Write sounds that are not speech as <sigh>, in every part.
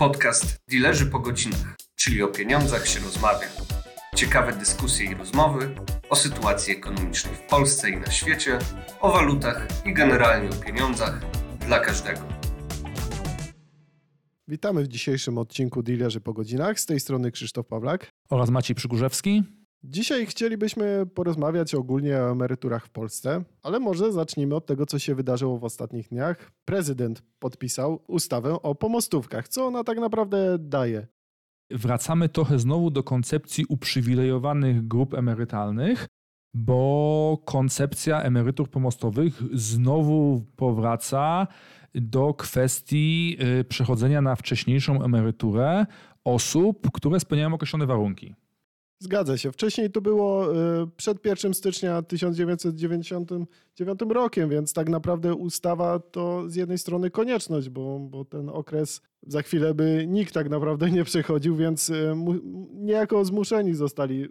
Podcast Dilerzy po godzinach, czyli o pieniądzach się rozmawia. Ciekawe dyskusje i rozmowy o sytuacji ekonomicznej w Polsce i na świecie, o walutach i generalnie o pieniądzach dla każdego. Witamy w dzisiejszym odcinku Dealerzy po godzinach. Z tej strony Krzysztof Pawlak. Oraz Maciej Przygórzewski. Dzisiaj chcielibyśmy porozmawiać ogólnie o emeryturach w Polsce, ale może zacznijmy od tego, co się wydarzyło w ostatnich dniach. Prezydent podpisał ustawę o pomostówkach. Co ona tak naprawdę daje? Wracamy trochę znowu do koncepcji uprzywilejowanych grup emerytalnych, bo koncepcja emerytur pomostowych znowu powraca do kwestii y, przechodzenia na wcześniejszą emeryturę osób, które spełniają określone warunki. Zgadza się. Wcześniej to było y, przed 1 stycznia 1999 rokiem, więc tak naprawdę ustawa to z jednej strony konieczność, bo, bo ten okres za chwilę by nikt tak naprawdę nie przechodził, więc y, niejako zmuszeni zostali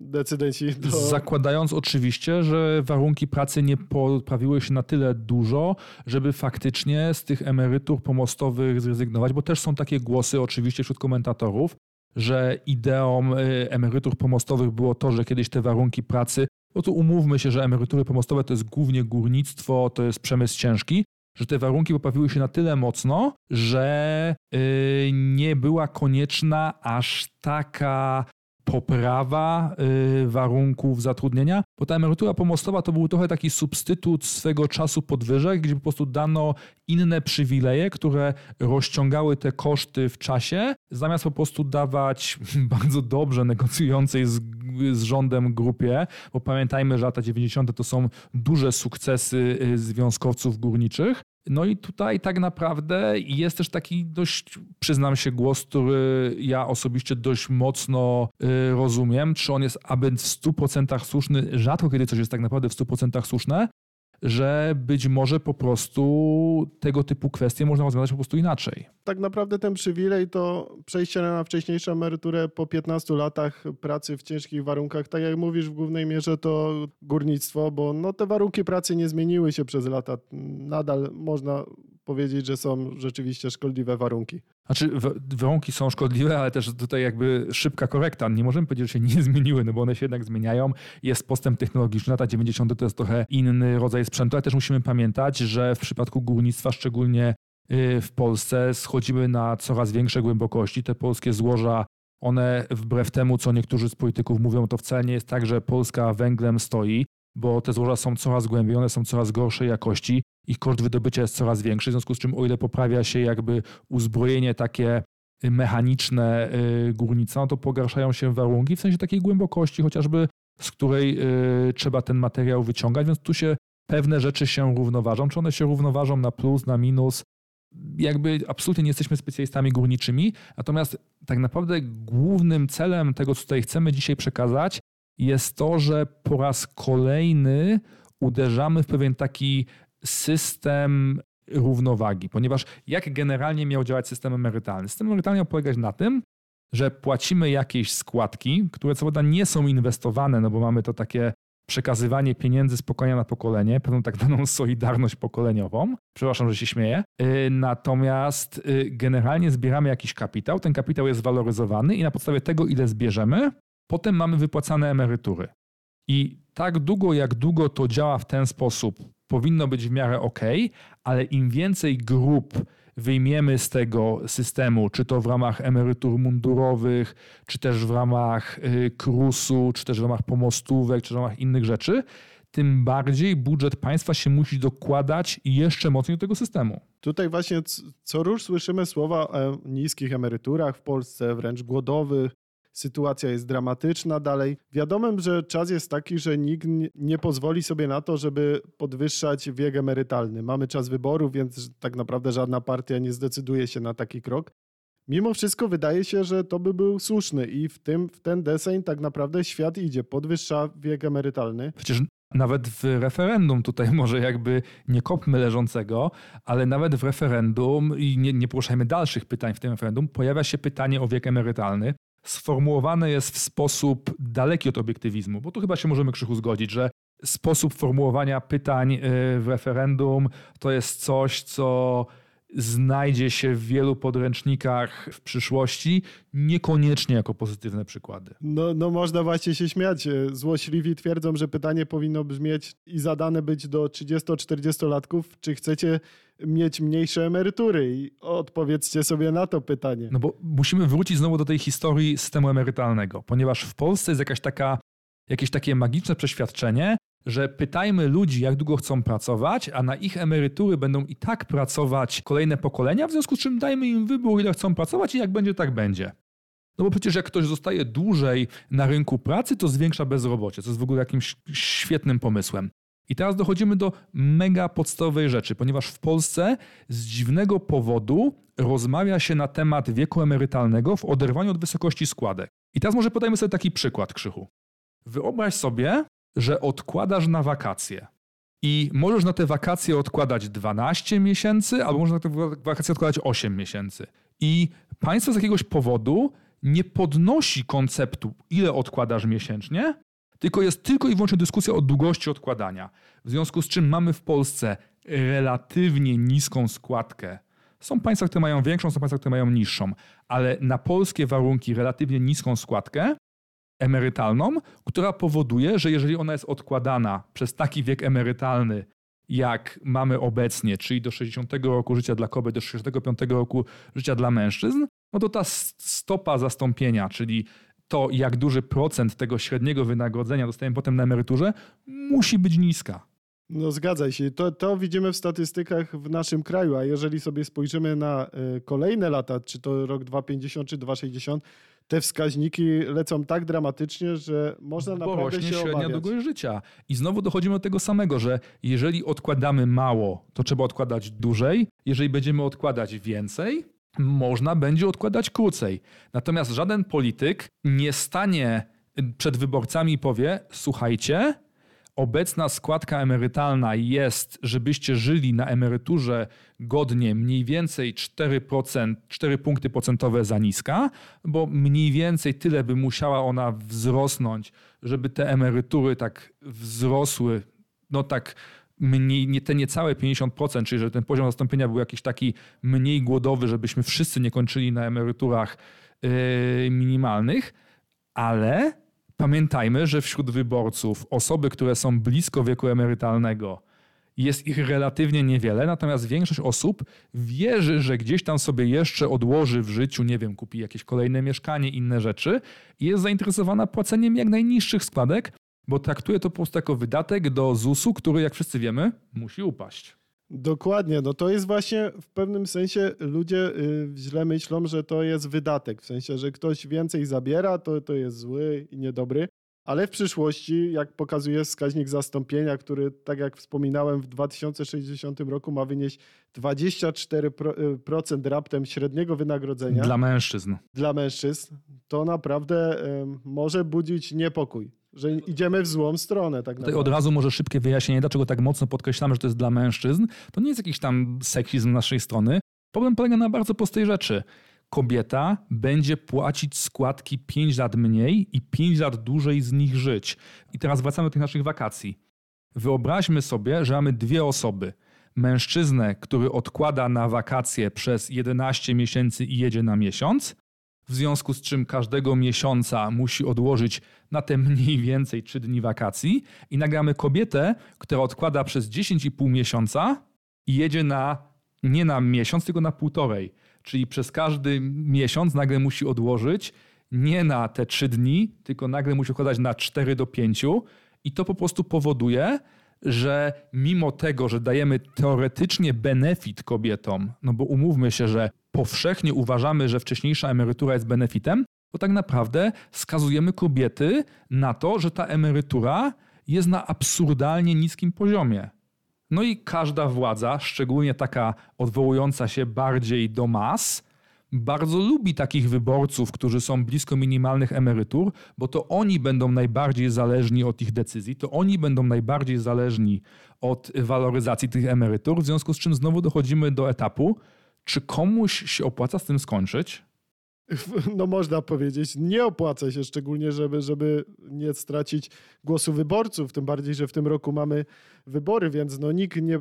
decydenci. Do... Zakładając oczywiście, że warunki pracy nie poprawiły się na tyle dużo, żeby faktycznie z tych emerytur pomostowych zrezygnować, bo też są takie głosy oczywiście wśród komentatorów, że ideą y, emerytur pomostowych było to, że kiedyś te warunki pracy, bo tu umówmy się, że emerytury pomostowe to jest głównie górnictwo, to jest przemysł ciężki, że te warunki poprawiły się na tyle mocno, że y, nie była konieczna aż taka poprawa y, warunków zatrudnienia, bo ta emerytura pomostowa to był trochę taki substytut swego czasu podwyżek, gdzie po prostu dano inne przywileje, które rozciągały te koszty w czasie, zamiast po prostu dawać <laughs> bardzo dobrze negocjującej z, z rządem grupie, bo pamiętajmy, że lata 90. to są duże sukcesy y, związkowców górniczych, no i tutaj tak naprawdę jest też taki dość, przyznam się, głos, który ja osobiście dość mocno y, rozumiem. Czy on jest aby w 100% słuszny? Rzadko kiedy coś jest tak naprawdę w 100% słuszne, że być może po prostu tego typu kwestie można rozwiązać po prostu inaczej. Tak naprawdę ten przywilej to przejście na wcześniejszą emeryturę po 15 latach pracy w ciężkich warunkach. Tak jak mówisz, w głównej mierze to górnictwo, bo no te warunki pracy nie zmieniły się przez lata. Nadal można powiedzieć, że są rzeczywiście szkodliwe warunki. Znaczy, warunki są szkodliwe, ale też tutaj jakby szybka korekta. Nie możemy powiedzieć, że się nie <laughs> zmieniły, no bo one się jednak zmieniają. Jest postęp technologiczny. Lata 90. to jest trochę inny rodzaj sprzętu, ale też musimy pamiętać, że w przypadku górnictwa, szczególnie y, w Polsce, schodzimy na coraz większe głębokości. Te polskie złoża one wbrew temu, co niektórzy z polityków mówią, to wcale nie jest tak, że Polska węglem stoi, bo te złoża są coraz głębiej, one są coraz gorszej jakości ich koszt wydobycia jest coraz większy, w związku z czym o ile poprawia się jakby uzbrojenie takie mechaniczne y, górnica, no to pogarszają się warunki w sensie takiej głębokości chociażby, z której y, trzeba ten materiał wyciągać, więc tu się pewne rzeczy się równoważą. Czy one się równoważą na plus, na minus? Jakby absolutnie nie jesteśmy specjalistami górniczymi, natomiast tak naprawdę głównym celem tego, co tutaj chcemy dzisiaj przekazać, jest to, że po raz kolejny uderzamy w pewien taki system równowagi, ponieważ jak generalnie miał działać system emerytalny? System emerytalny miał polegać na tym, że płacimy jakieś składki, które co prawda nie są inwestowane, no bo mamy to takie przekazywanie pieniędzy z pokolenia na pokolenie, pewną tak zwaną solidarność pokoleniową. Przepraszam, że się śmieję. Y, natomiast y, generalnie zbieramy jakiś kapitał, ten kapitał jest waloryzowany i na podstawie tego, ile zbierzemy, potem mamy wypłacane emerytury. I tak długo, jak długo to działa w ten sposób, powinno być w miarę ok, ale im więcej grup wyjmiemy z tego systemu, czy to w ramach emerytur mundurowych, czy też w ramach y, KRUS-u, czy też w ramach pomostówek, czy w ramach innych rzeczy, tym bardziej budżet państwa się musi dokładać jeszcze mocniej do tego systemu. Tutaj właśnie co rusz słyszymy słowa o niskich emeryturach w Polsce, wręcz głodowych, sytuacja jest dramatyczna dalej. Wiadomym, że czas jest taki, że nikt nie pozwoli sobie na to, żeby podwyższać wiek emerytalny. Mamy czas wyborów, więc tak naprawdę żadna partia nie zdecyduje się na taki krok. Mimo wszystko wydaje się, że to by był słuszny i w, tym, w ten deseń tak naprawdę świat idzie, podwyższa wiek emerytalny. Przecież nawet w referendum, tutaj <laughs> może jakby nie kopmy leżącego, ale nawet w referendum i nie, nie poruszajmy dalszych pytań w tym referendum, pojawia się pytanie o wiek emerytalny sformułowane jest w sposób daleki od obiektywizmu, bo tu chyba się możemy krzychu zgodzić, że sposób formułowania pytań y, w referendum to jest coś, co znajdzie się w wielu podręcznikach w przyszłości, niekoniecznie jako pozytywne przykłady. No, no można właśnie się śmiać. Złośliwi twierdzą, że pytanie powinno brzmieć i zadane być do 30-40-latków, czy chcecie mieć mniejsze emerytury i odpowiedzcie sobie na to pytanie. No bo musimy wrócić znowu do tej historii systemu emerytalnego, ponieważ w Polsce jest jakaś taka, jakieś takie magiczne przeświadczenie, że pytajmy ludzi, jak długo chcą pracować, a na ich emerytury będą i tak pracować kolejne pokolenia, w związku z czym dajmy im wybór, ile chcą pracować i jak będzie, tak będzie. No bo przecież jak ktoś zostaje dłużej na rynku pracy, to zwiększa bezrobocie, co jest w ogóle jakimś świetnym pomysłem. I teraz dochodzimy do mega podstawowej rzeczy, ponieważ w Polsce z dziwnego powodu rozmawia się na temat wieku emerytalnego w oderwaniu od wysokości składek. I teraz może podajmy sobie taki przykład, Krzychu. Wyobraź sobie, że odkładasz na wakacje. I możesz na te wakacje odkładać 12 miesięcy, albo możesz na te wakacje odkładać 8 miesięcy. I państwo z jakiegoś powodu nie podnosi konceptu, ile odkładasz miesięcznie, tylko jest tylko i wyłącznie dyskusja o długości odkładania. W związku z czym mamy w Polsce relatywnie niską składkę. Są państwa, które mają większą, są państwa, które mają niższą, ale na polskie warunki relatywnie niską składkę emerytalną, która powoduje, że jeżeli ona jest odkładana przez taki wiek emerytalny, jak mamy obecnie, czyli do 60 roku życia dla kobiet, do 65 roku życia dla mężczyzn, no to ta stopa zastąpienia, czyli to, jak duży procent tego średniego wynagrodzenia dostajemy potem na emeryturze, musi być niska. No zgadza się. To, to widzimy w statystykach w naszym kraju, a jeżeli sobie spojrzymy na y, kolejne lata, czy to rok 250 czy 260, te wskaźniki lecą tak dramatycznie, że można Bo naprawdę rośnie się średnia obawiać. długość życia. I znowu dochodzimy do tego samego, że jeżeli odkładamy mało, to trzeba odkładać dłużej. Jeżeli będziemy odkładać więcej, można będzie odkładać krócej. Natomiast żaden polityk nie stanie przed wyborcami i powie: Słuchajcie, obecna składka emerytalna jest, żebyście żyli na emeryturze godnie mniej więcej 4%, 4 punkty procentowe za niska, bo mniej więcej tyle by musiała ona wzrosnąć, żeby te emerytury tak wzrosły, no tak mniej, nie, te niecałe 50%, czyli że ten poziom zastąpienia był jakiś taki mniej głodowy, żebyśmy wszyscy nie kończyli na emeryturach yy, minimalnych, ale pamiętajmy, że wśród wyborców osoby, które są blisko wieku emerytalnego, jest ich relatywnie niewiele, natomiast większość osób wierzy, że gdzieś tam sobie jeszcze odłoży w życiu, nie wiem, kupi jakieś kolejne mieszkanie, inne rzeczy i jest zainteresowana płaceniem jak najniższych składek, bo traktuje to po prostu jako wydatek do ZUS-u, który, jak wszyscy wiemy, musi upaść. Dokładnie, no to jest właśnie w pewnym sensie ludzie y, źle myślą, że to jest wydatek, w sensie, że ktoś więcej zabiera, to, to jest zły i niedobry, ale w przyszłości, jak pokazuje wskaźnik zastąpienia, który, tak jak wspominałem, w 2060 roku ma wynieść 24% raptem średniego wynagrodzenia Dla mężczyzn. dla mężczyzn, to naprawdę y, może budzić niepokój, że idziemy w złą stronę. Tak Tutaj naprawdę. od razu może szybkie wyjaśnienie, dlaczego tak mocno podkreślamy, że to jest dla mężczyzn. To nie jest jakiś tam seksizm z naszej strony. Problem polega na bardzo prostej rzeczy. Kobieta będzie płacić składki 5 lat mniej i 5 lat dłużej z nich żyć. I teraz wracamy do tych naszych wakacji. Wyobraźmy sobie, że mamy dwie osoby. Mężczyznę, który odkłada na wakacje przez 11 miesięcy i jedzie na miesiąc, w związku z czym każdego miesiąca musi odłożyć na te mniej więcej 3 dni wakacji i nagramy kobietę, która odkłada przez 10,5 miesiąca i jedzie na nie na miesiąc, tylko na półtorej. Czyli przez każdy miesiąc nagle musi odłożyć nie na te 3 dni, tylko nagle musi odkładać na 4 do 5 i to po prostu powoduje, że mimo tego, że dajemy teoretycznie benefit kobietom, no bo umówmy się, że powszechnie uważamy, że wcześniejsza emerytura jest benefitem, to tak naprawdę skazujemy kobiety na to, że ta emerytura jest na absurdalnie niskim poziomie. No i każda władza, szczególnie taka odwołująca się bardziej do mas, bardzo lubi takich wyborców, którzy są blisko minimalnych emerytur, bo to oni będą najbardziej zależni od ich decyzji, to oni będą najbardziej zależni od waloryzacji tych emerytur, w związku z czym znowu dochodzimy do etapu, czy komuś się opłaca z tym skończyć? <laughs> no można powiedzieć, nie opłaca się szczególnie, żeby, żeby nie stracić głosu wyborców, tym bardziej, że w tym roku mamy wybory, więc no nikt nie,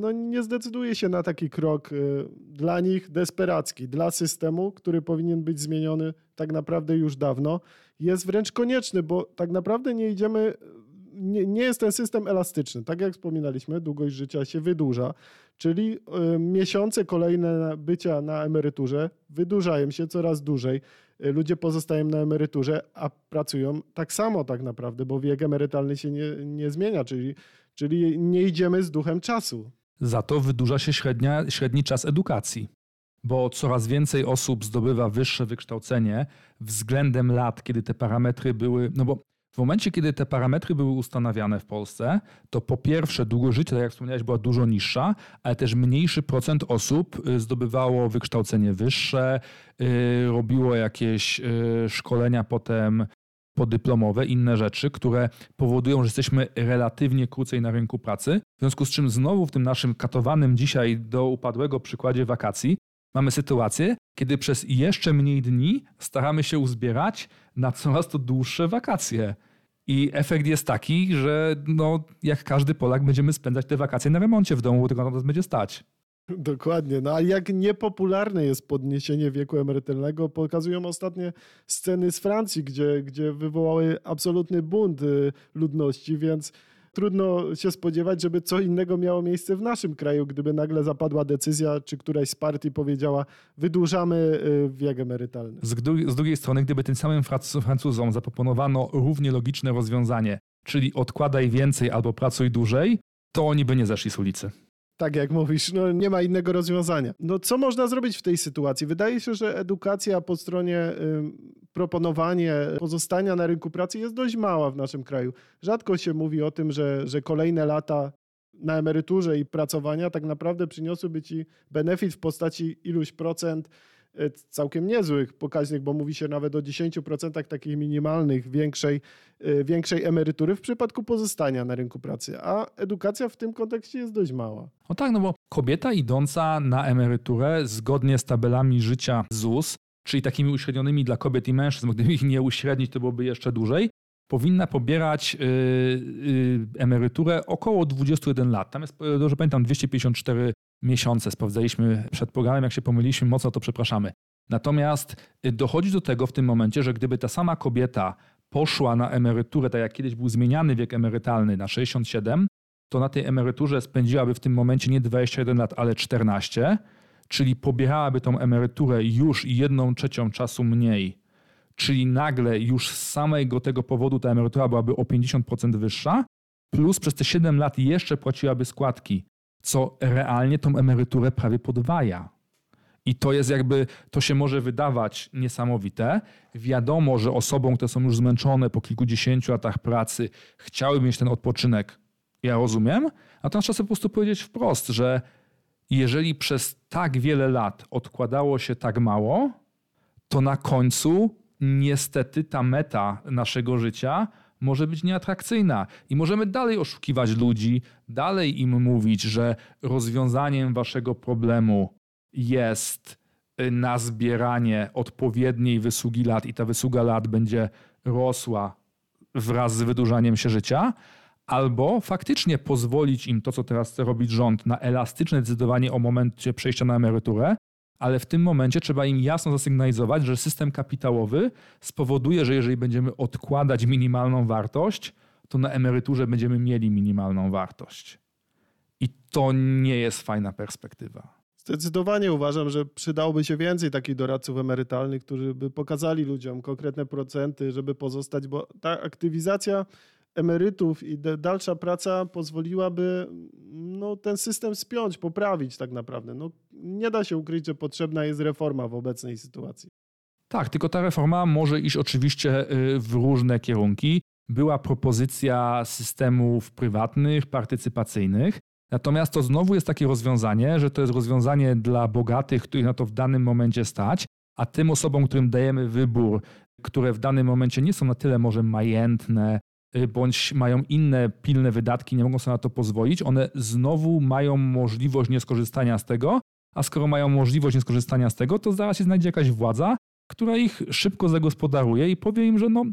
no nie zdecyduje się na taki krok y, dla nich desperacki, dla systemu, który powinien być zmieniony tak naprawdę już dawno, jest wręcz konieczny, bo tak naprawdę nie idziemy nie, nie jest ten system elastyczny. Tak jak wspominaliśmy, długość życia się wydłuża, czyli y, miesiące kolejne bycia na emeryturze wydłużają się coraz dłużej. Y, ludzie pozostają na emeryturze, a pracują tak samo tak naprawdę, bo wiek emerytalny się nie, nie zmienia, czyli, czyli nie idziemy z duchem czasu. Za to wydłuża się średnia, średni czas edukacji bo coraz więcej osób zdobywa wyższe wykształcenie względem lat, kiedy te parametry były. No bo w momencie, kiedy te parametry były ustanawiane w Polsce, to po pierwsze długość życia, tak jak wspomniałeś, była dużo niższa, ale też mniejszy procent osób y, zdobywało wykształcenie wyższe, y, robiło jakieś y, szkolenia potem podyplomowe, inne rzeczy, które powodują, że jesteśmy relatywnie krócej na rynku pracy. W związku z czym znowu w tym naszym katowanym dzisiaj do upadłego przykładzie wakacji mamy sytuację, kiedy przez jeszcze mniej dni staramy się uzbierać na coraz to dłuższe wakacje. I efekt jest taki, że no, jak każdy Polak będziemy spędzać te wakacje na remoncie w domu, bo tylko na nas będzie stać. Dokładnie. No a jak niepopularne jest podniesienie wieku emerytalnego, pokazują ostatnie sceny z Francji, gdzie, gdzie wywołały absolutny bunt y, ludności, więc trudno się spodziewać, żeby co innego miało miejsce w naszym kraju, gdyby nagle zapadła decyzja, czy któraś z partii powiedziała, wydłużamy y, wiek emerytalny. Z, z drugiej strony, gdyby tym samym Francuzom zaproponowano równie logiczne rozwiązanie, czyli odkładaj więcej albo pracuj dłużej, to oni by nie zeszli z ulicy. Tak jak mówisz, no nie ma innego rozwiązania. No co można zrobić w tej sytuacji? Wydaje się, że edukacja po stronie y, pozostania na rynku pracy jest dość mała w naszym kraju. Rzadko się mówi o tym, że, że kolejne lata na emeryturze i pracowania tak naprawdę przyniosłyby ci benefit w postaci iluś procent całkiem niezłych pokaźnych, bo mówi się nawet o 10% takich minimalnych, większej, e, większej emerytury w przypadku pozostania na rynku pracy, a edukacja w tym kontekście jest dość mała. No tak, no bo kobieta idąca na emeryturę zgodnie z tabelami życia ZUS, czyli takimi uśrednionymi dla kobiet i mężczyzn, gdyby ich nie uśrednić, to byłoby jeszcze dłużej, powinna pobierać yy, yy, emeryturę około 21 lat. Tam jest, dobrze pamiętam, 254 miesiące. Sprawdzaliśmy przed programem, jak się pomyliliśmy, mocno to przepraszamy. Natomiast y, dochodzi do tego w tym momencie, że gdyby ta sama kobieta poszła na emeryturę, tak jak kiedyś był zmieniany wiek emerytalny na 67, to na tej emeryturze spędziłaby w tym momencie nie 21 lat, ale 14, czyli pobierałaby tą emeryturę już jedną trzecią czasu mniej, czyli nagle już z samego tego powodu ta emerytura byłaby o 50% wyższa, plus przez te 7 lat jeszcze płaciłaby składki co realnie tą emeryturę prawie podwaja. I to jest jakby, to się może wydawać niesamowite. Wiadomo, że osobom, które są już zmęczone po kilkudziesięciu latach pracy, chciały mieć ten odpoczynek. Ja rozumiem. Natomiast trzeba sobie po prostu powiedzieć wprost, że jeżeli przez tak wiele lat odkładało się tak mało, to na końcu niestety ta meta naszego życia może być nieatrakcyjna i możemy dalej oszukiwać ludzi, dalej im mówić, że rozwiązaniem waszego problemu jest y, na zbieranie odpowiedniej wysługi lat i ta wysługa lat będzie rosła wraz z wydłużaniem się życia, albo faktycznie pozwolić im to, co teraz chce robić rząd, na elastyczne decydowanie o momencie przejścia na emeryturę, ale w tym momencie trzeba im jasno zasygnalizować, że system kapitałowy spowoduje, że jeżeli będziemy odkładać minimalną wartość, to na emeryturze będziemy mieli minimalną wartość. I to nie jest fajna perspektywa. Zdecydowanie uważam, że przydałoby się więcej takich doradców emerytalnych, którzy by pokazali ludziom konkretne procenty, żeby pozostać, bo ta aktywizacja emerytów i dalsza praca pozwoliłaby no, ten system spiąć, poprawić tak naprawdę. No, nie da się ukryć, że potrzebna jest reforma w obecnej sytuacji. Tak, tylko ta reforma może iść oczywiście y, w różne kierunki. Była propozycja systemów prywatnych, partycypacyjnych. Natomiast to znowu jest takie rozwiązanie, że to jest rozwiązanie dla bogatych, których na to w danym momencie stać, a tym osobom, którym dajemy wybór, które w danym momencie nie są na tyle może majętne, bądź mają inne pilne wydatki, nie mogą sobie na to pozwolić, one znowu mają możliwość nieskorzystania z tego, a skoro mają możliwość nieskorzystania z tego, to zaraz się znajdzie jakaś władza, która ich szybko zagospodaruje i powie im, że no,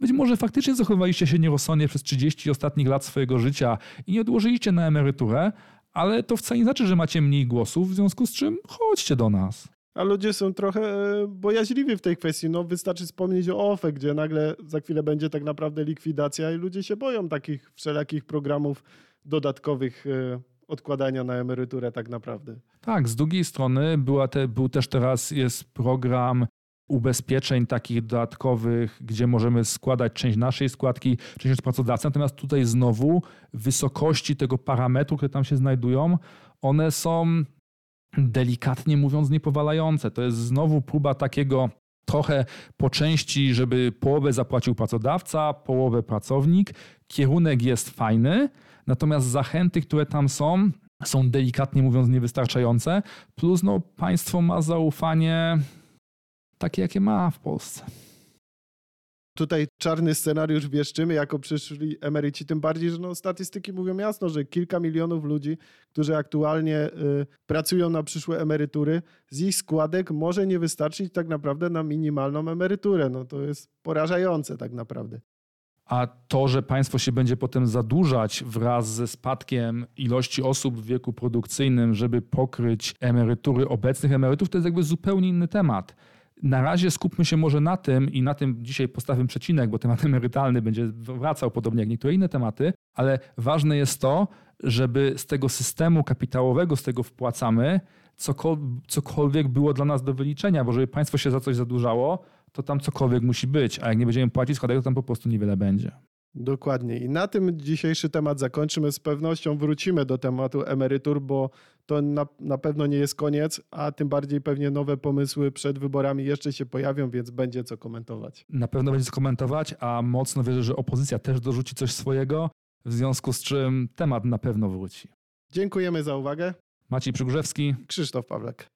być może faktycznie zachowaliście się nierozsądnie przez 30 ostatnich lat swojego życia i nie odłożyliście na emeryturę, ale to wcale nie znaczy, że macie mniej głosów, w związku z czym chodźcie do nas. A ludzie są trochę e, bojaźliwi w tej kwestii. No, wystarczy wspomnieć o OFE, gdzie nagle za chwilę będzie tak naprawdę likwidacja i ludzie się boją takich wszelakich programów dodatkowych e, odkładania na emeryturę tak naprawdę. Tak, z drugiej strony była te, był też teraz jest program ubezpieczeń takich dodatkowych, gdzie możemy składać część naszej składki, część od pracodawcy. Natomiast tutaj znowu wysokości tego parametru, które tam się znajdują, one są delikatnie mówiąc niepowalające. To jest znowu próba takiego trochę po części, żeby połowę zapłacił pracodawca, połowę pracownik. Kierunek jest fajny, natomiast zachęty, które tam są, są delikatnie mówiąc niewystarczające. Plus no, państwo ma zaufanie takie, jakie ma w Polsce. Tutaj czarny scenariusz wieszczymy jako przyszli emeryci, tym bardziej, że no, statystyki mówią jasno, że kilka milionów ludzi, którzy aktualnie y, pracują na przyszłe emerytury, z ich składek może nie wystarczyć tak naprawdę na minimalną emeryturę. No to jest porażające tak naprawdę. A to, że państwo się będzie potem zadłużać wraz ze spadkiem ilości osób w wieku produkcyjnym, żeby pokryć emerytury obecnych emerytów, to jest jakby zupełnie inny temat. Na razie skupmy się może na tym i na tym dzisiaj postawimy przecinek, bo temat <laughs> emerytalny będzie wracał podobnie jak niektóre inne tematy, ale ważne jest to, żeby z tego systemu kapitałowego, z tego wpłacamy, cokolwiek było dla nas do wyliczenia, bo żeby państwo się za coś zadłużało, to tam cokolwiek musi być, a jak nie będziemy płacić składek, to tam po prostu niewiele będzie. Dokładnie. I na tym dzisiejszy temat zakończymy. Z pewnością wrócimy do tematu emerytur, bo to na, na pewno nie jest koniec, a tym bardziej pewnie nowe pomysły przed wyborami jeszcze się pojawią, więc będzie co komentować. Na pewno będzie co komentować, a mocno wierzę, że opozycja też dorzuci coś swojego, w związku z czym temat na pewno wróci. Dziękujemy za uwagę. Maciej Przygórzewski. Krzysztof Pawlek.